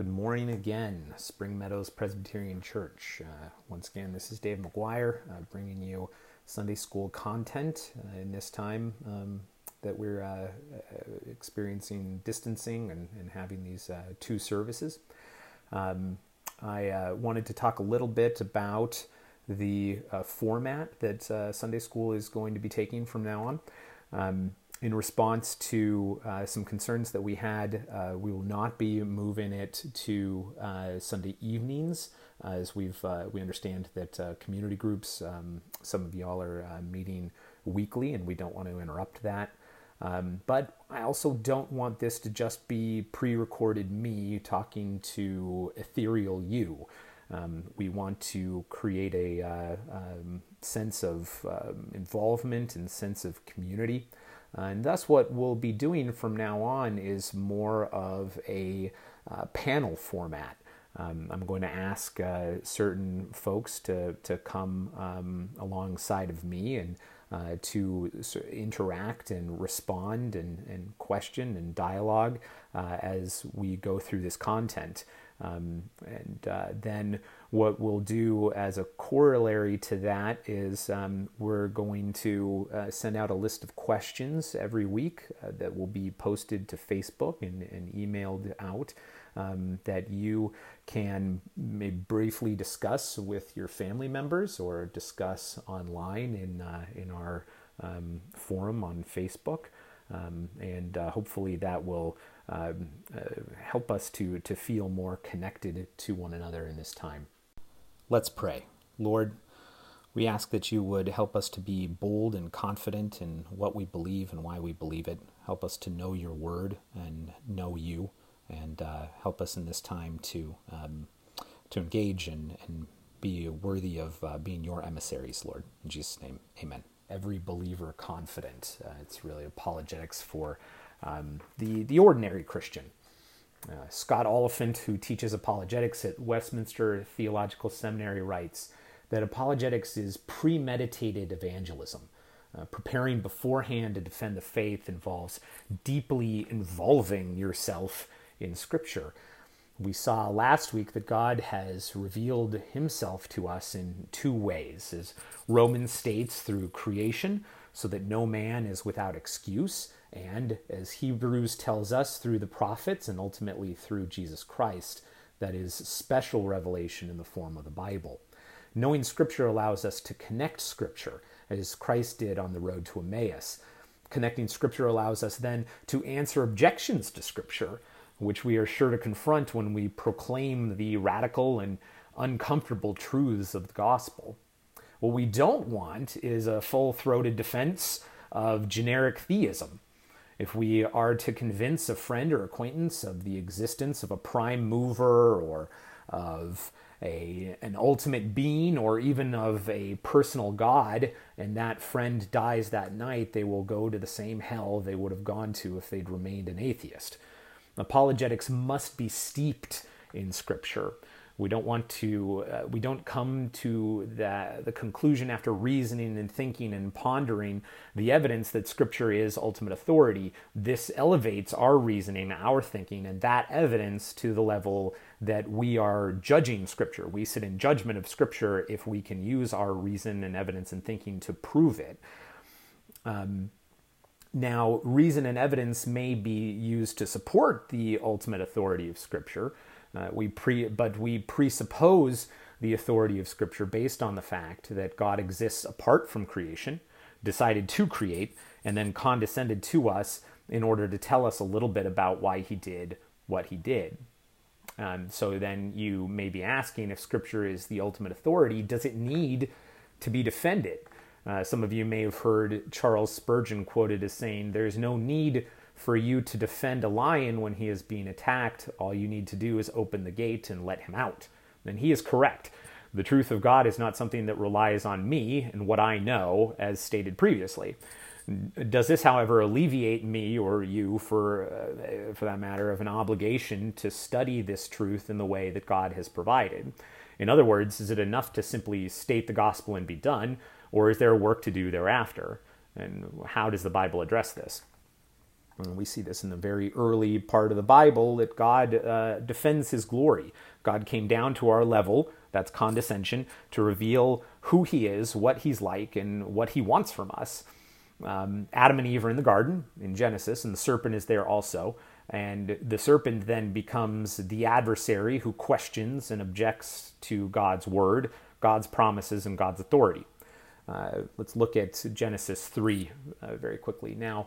Good morning again, Spring Meadows Presbyterian Church. Uh, once again, this is Dave McGuire uh, bringing you Sunday school content uh, in this time um, that we're uh, uh, experiencing distancing and, and having these uh, two services. Um, I wanted to talk a little bit about the format that Sunday school is going to be taking from now on. Um, in response to uh, some concerns that we had, uh, we will not be moving it to uh, Sunday evenings, as we've uh, we understand that uh, community groups, um, some of y'all are uh, meeting weekly, and we don't want to interrupt that. Um, but I also don't want this to just be pre-recorded me talking to ethereal you. Um, we want to create a um, sense of um, involvement and sense of community. Uh, and thus, what we'll be doing from now on is more of a uh, panel format. Um, I'm going to ask uh, certain folks to, to come um, alongside of me and uh, to interact and respond and, and question and dialogue uh, as we go through this content. Um, and then what we'll do as a corollary to that is um, we're going to uh, send out a list of questions every week uh, that will be posted to Facebook and, and emailed out um, that you can maybe briefly discuss with your family members or discuss online in, uh, in our um, forum on Facebook. Um, and uh, hopefully that will um, uh, help us to, to feel more connected to one another in this time. Let's pray. Lord, we ask that you would help us to be bold and confident in what we believe and why we believe it. Help us to know your word and know you, and uh, help us in this time to um, to engage and, and be worthy of uh, being your emissaries, Lord. In Jesus' name, amen. Every believer confident. Uh, it's really apologetics for um, the, the ordinary Christian. Uh, Scott Oliphint, who teaches apologetics at Westminster Theological Seminary, writes that apologetics is premeditated evangelism. Uh, preparing beforehand to defend the faith involves deeply involving yourself in Scripture. We saw last week that God has revealed himself to us in two ways, as Romans states through creation, so that no man is without excuse, and as Hebrews tells us through the prophets and ultimately through Jesus Christ, that is special revelation in the form of the Bible. Knowing Scripture allows us to connect Scripture, as Christ did on the road to Emmaus. Connecting Scripture allows us then to answer objections to Scripture, which we are sure to confront when we proclaim the radical and uncomfortable truths of the gospel. What we don't want is a full throated defense of generic theism if we are to convince a friend or acquaintance of the existence of a prime mover or of a, an ultimate being or even of a personal God, and that friend dies that night, they will go to the same hell they would have gone to if they'd remained an atheist. Apologetics must be steeped in Scripture. We don't want to, uh, we don't come to the, the conclusion after reasoning and thinking and pondering the evidence that Scripture is ultimate authority. This elevates our reasoning, our thinking, and that evidence to the level that we are judging Scripture. We sit in judgment of Scripture if we can use our reason and evidence and thinking to prove it. Um, now, reason and evidence may be used to support the ultimate authority of Scripture. Uh, we pre, but we presuppose the authority of Scripture based on the fact that God exists apart from creation, decided to create, and then condescended to us in order to tell us a little bit about why He did what He did. Um, so then you may be asking if Scripture is the ultimate authority, does it need to be defended? Uh, some of you may have heard Charles Spurgeon quoted as saying, There's no need for you to defend a lion when he is being attacked, all you need to do is open the gate and let him out. And he is correct. The truth of God is not something that relies on me and what I know, as stated previously. Does this, however, alleviate me or you, for, uh, for that matter, of an obligation to study this truth in the way that God has provided? In other words, is it enough to simply state the gospel and be done, or is there work to do thereafter? And how does the Bible address this? And we see this in the very early part of the Bible that God uh, defends his glory. God came down to our level, that's condescension, to reveal who he is, what he's like, and what he wants from us. Um, Adam and Eve are in the garden in Genesis, and the serpent is there also. And the serpent then becomes the adversary who questions and objects to God's word, God's promises, and God's authority. Uh, let's look at Genesis 3 uh, very quickly. Now,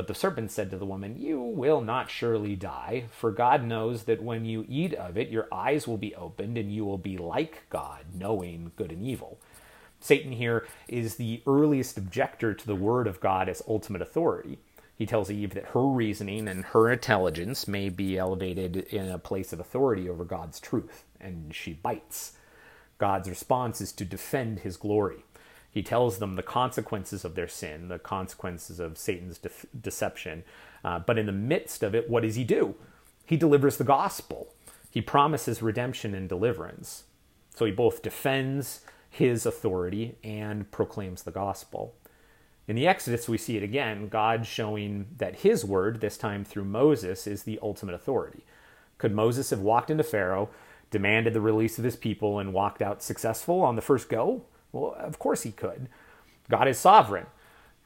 But the serpent said to the woman, You will not surely die, for God knows that when you eat of it, your eyes will be opened, and you will be like God, knowing good and evil. Satan here is the earliest objector to the word of God as ultimate authority. He tells Eve that her reasoning and her intelligence may be elevated in a place of authority over God's truth, and she bites. God's response is to defend his glory. He tells them the consequences of their sin, the consequences of Satan's de- deception. Uh, but in the midst of it, what does he do? He delivers the gospel. He promises redemption and deliverance. So he both defends his authority and proclaims the gospel. In the Exodus, we see it again God showing that his word, this time through Moses, is the ultimate authority. Could Moses have walked into Pharaoh, demanded the release of his people, and walked out successful on the first go? Well, of course he could. God is sovereign.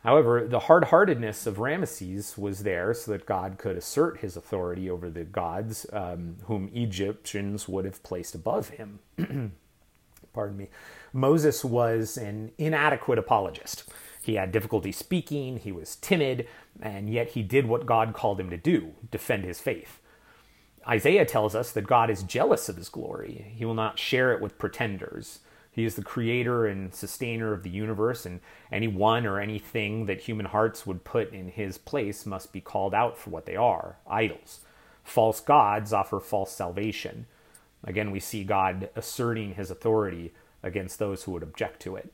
However, the hard heartedness of Ramesses was there so that God could assert his authority over the gods um, whom Egyptians would have placed above him. Pardon me. Moses was an inadequate apologist. He had difficulty speaking, he was timid, and yet he did what God called him to do defend his faith. Isaiah tells us that God is jealous of his glory. He will not share it with pretenders. He is the creator and sustainer of the universe, and anyone or anything that human hearts would put in his place must be called out for what they are idols. False gods offer false salvation. Again, we see God asserting his authority against those who would object to it.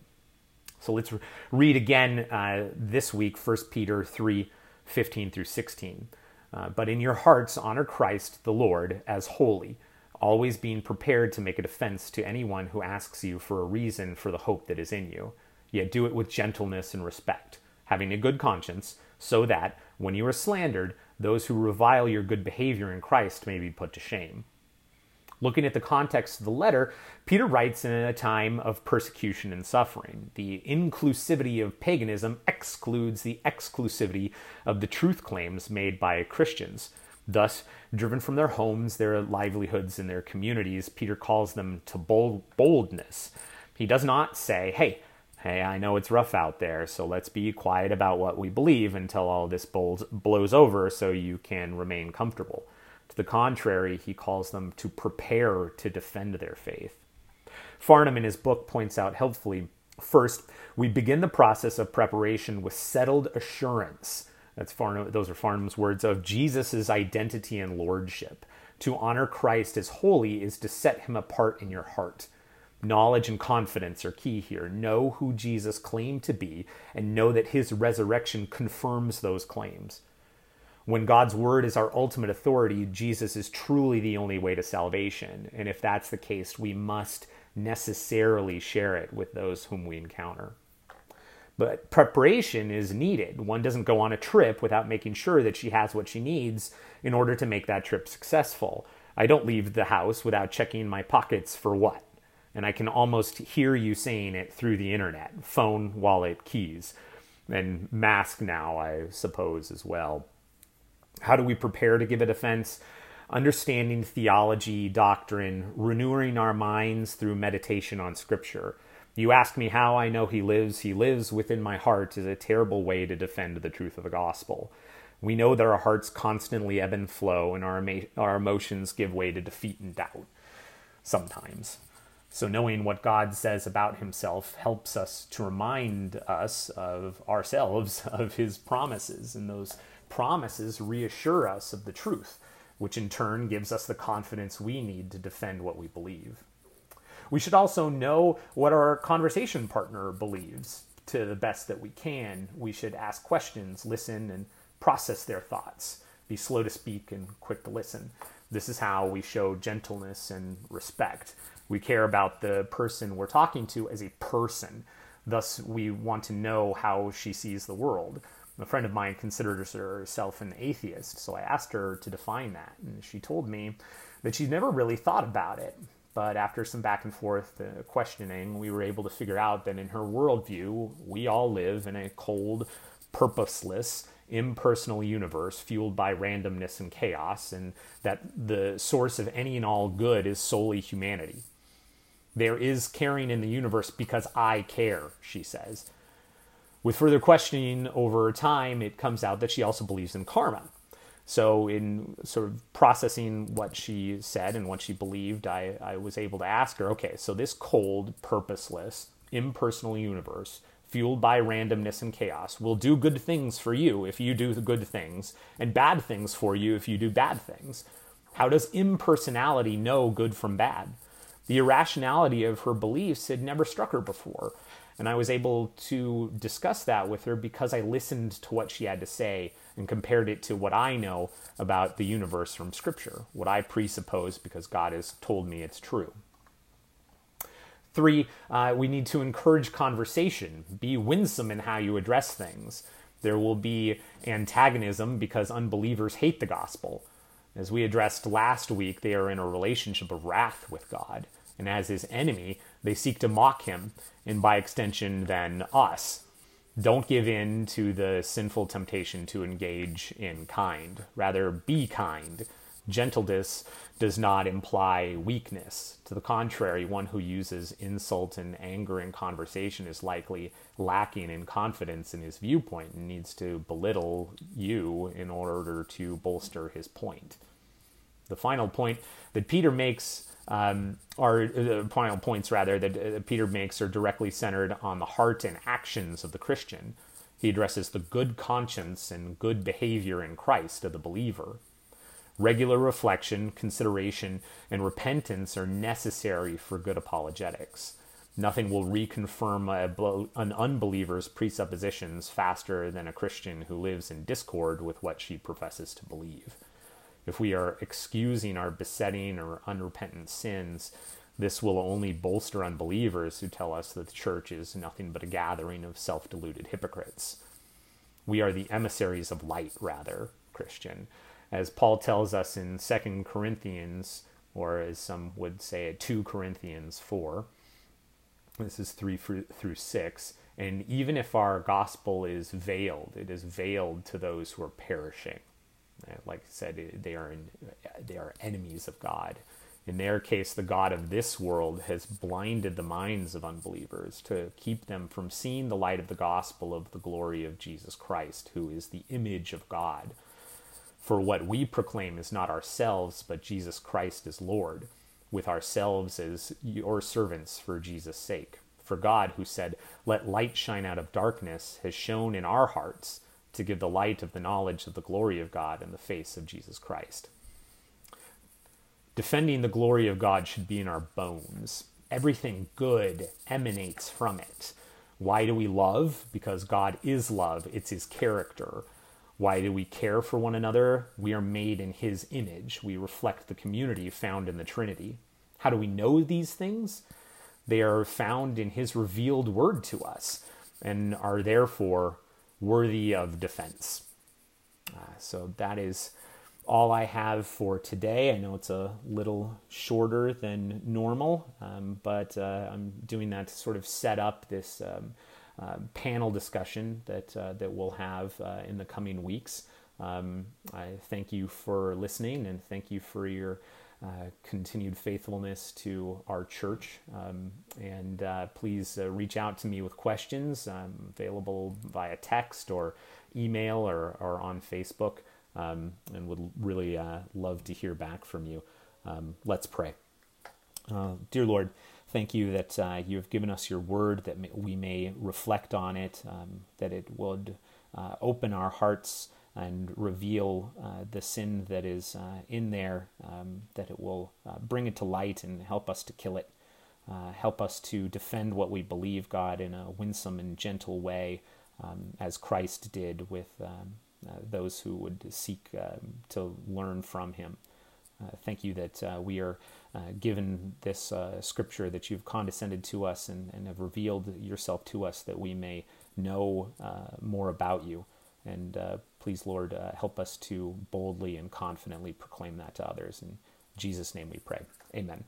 So let's read again uh, this week 1 Peter 3 15 through 16. Uh, but in your hearts, honor Christ the Lord as holy always being prepared to make a defense to anyone who asks you for a reason for the hope that is in you. Yet do it with gentleness and respect, having a good conscience, so that, when you are slandered, those who revile your good behavior in Christ may be put to shame. Looking at the context of the letter, Peter writes in a time of persecution and suffering. The inclusivity of paganism excludes the exclusivity of the truth claims made by Christians. Thus, driven from their homes, their livelihoods, and their communities, Peter calls them to bold, boldness. He does not say, hey, hey, I know it's rough out there, so let's be quiet about what we believe until all this blows over so you can remain comfortable. To the contrary, he calls them to prepare to defend their faith. Farnham, in his book, points out helpfully first, we begin the process of preparation with settled assurance that's Farnham, those are Farnham's words of Jesus' identity and lordship. To honor Christ as holy is to set him apart in your heart. Knowledge and confidence are key here. Know who Jesus claimed to be and know that his resurrection confirms those claims. When God's word is our ultimate authority, Jesus is truly the only way to salvation. And if that's the case, we must necessarily share it with those whom we encounter. But preparation is needed. One doesn't go on a trip without making sure that she has what she needs in order to make that trip successful. I don't leave the house without checking my pockets for what. And I can almost hear you saying it through the internet phone, wallet, keys, and mask now, I suppose, as well. How do we prepare to give a defense? Understanding theology, doctrine, renewing our minds through meditation on Scripture. You ask me how I know he lives. He lives within my heart is a terrible way to defend the truth of the gospel. We know that our hearts constantly ebb and flow, and our, our emotions give way to defeat and doubt sometimes. So, knowing what God says about himself helps us to remind us of ourselves of his promises, and those promises reassure us of the truth, which in turn gives us the confidence we need to defend what we believe. We should also know what our conversation partner believes to the best that we can. We should ask questions, listen, and process their thoughts. Be slow to speak and quick to listen. This is how we show gentleness and respect. We care about the person we're talking to as a person. Thus, we want to know how she sees the world. A friend of mine considers herself an atheist, so I asked her to define that. And she told me that she's never really thought about it. But after some back and forth uh, questioning, we were able to figure out that in her worldview, we all live in a cold, purposeless, impersonal universe fueled by randomness and chaos, and that the source of any and all good is solely humanity. There is caring in the universe because I care, she says. With further questioning over time, it comes out that she also believes in karma. So, in sort of processing what she said and what she believed, I, I was able to ask her okay, so this cold, purposeless, impersonal universe, fueled by randomness and chaos, will do good things for you if you do good things, and bad things for you if you do bad things. How does impersonality know good from bad? The irrationality of her beliefs had never struck her before. And I was able to discuss that with her because I listened to what she had to say and compared it to what I know about the universe from Scripture, what I presuppose because God has told me it's true. Three, uh, we need to encourage conversation, be winsome in how you address things. There will be antagonism because unbelievers hate the gospel. As we addressed last week, they are in a relationship of wrath with God and as his enemy, they seek to mock him, and by extension, then us. Don't give in to the sinful temptation to engage in kind. Rather, be kind. Gentleness does not imply weakness. To the contrary, one who uses insult and anger in conversation is likely lacking in confidence in his viewpoint and needs to belittle you in order to bolster his point. The final point that Peter makes um, are the final points rather that uh, Peter makes are directly centered on the heart and actions of the Christian. He addresses the good conscience and good behavior in Christ of the believer. Regular reflection, consideration, and repentance are necessary for good apologetics. Nothing will reconfirm a, an unbeliever's presuppositions faster than a Christian who lives in discord with what she professes to believe if we are excusing our besetting or unrepentant sins, this will only bolster unbelievers who tell us that the church is nothing but a gathering of self deluded hypocrites. We are the emissaries of light, rather, Christian. As Paul tells us in 2 Corinthians, or as some would say 2 Corinthians 4, this is 3 through 6. And even if our gospel is veiled, it is veiled to those who are perishing. Uh, like I said, they are in, they are enemies of God. In their case, the God of this world has blinded the minds of unbelievers to keep them from seeing the light of the gospel of the glory of Jesus Christ, who is the image of God. For what we proclaim is not ourselves, but Jesus Christ is Lord, with ourselves as your servants for Jesus' sake. For God, who said, Let light shine out of darkness, has shone in our hearts to give the light of the knowledge of the glory of God in the face of Jesus Christ. Defending the glory of God should be in our bones. Everything good emanates from it. Why do we love? Because God is love, it's His character. Why do we care for one another? We are made in His image. We reflect the community found in the Trinity. How do we know these things? They are found in His revealed word to us and are therefore worthy of defense. Uh, so that is all I have for today. I know it's a little shorter than normal, um, but uh, I'm doing that to sort of set up this um, uh, panel discussion that uh, that we'll have uh, in the coming weeks. Um, I thank you for listening and thank you for your continued faithfulness to our church. Um, and uh, please uh, reach out to me with questions. I'm available via text or email or, or on Facebook um, and would really uh, love to hear back from you. Um, let's pray. Uh, dear Lord, thank you that uh, you have given us your word, that we may reflect on it, um, that it would open our hearts and reveal uh, the sin that is uh, in there, um, that it will uh, bring it to light and help us to kill it. Uh, help us to defend what we believe, God, in a winsome and gentle way, um, as Christ did with um, uh, those who would seek um, to learn from him. Uh, thank you that we are given this scripture that you've condescended to us and, and, have revealed yourself to us that we may know more about you. And please, Lord, uh, help us to boldly and confidently proclaim that to others. In Jesus' name we pray. Amen.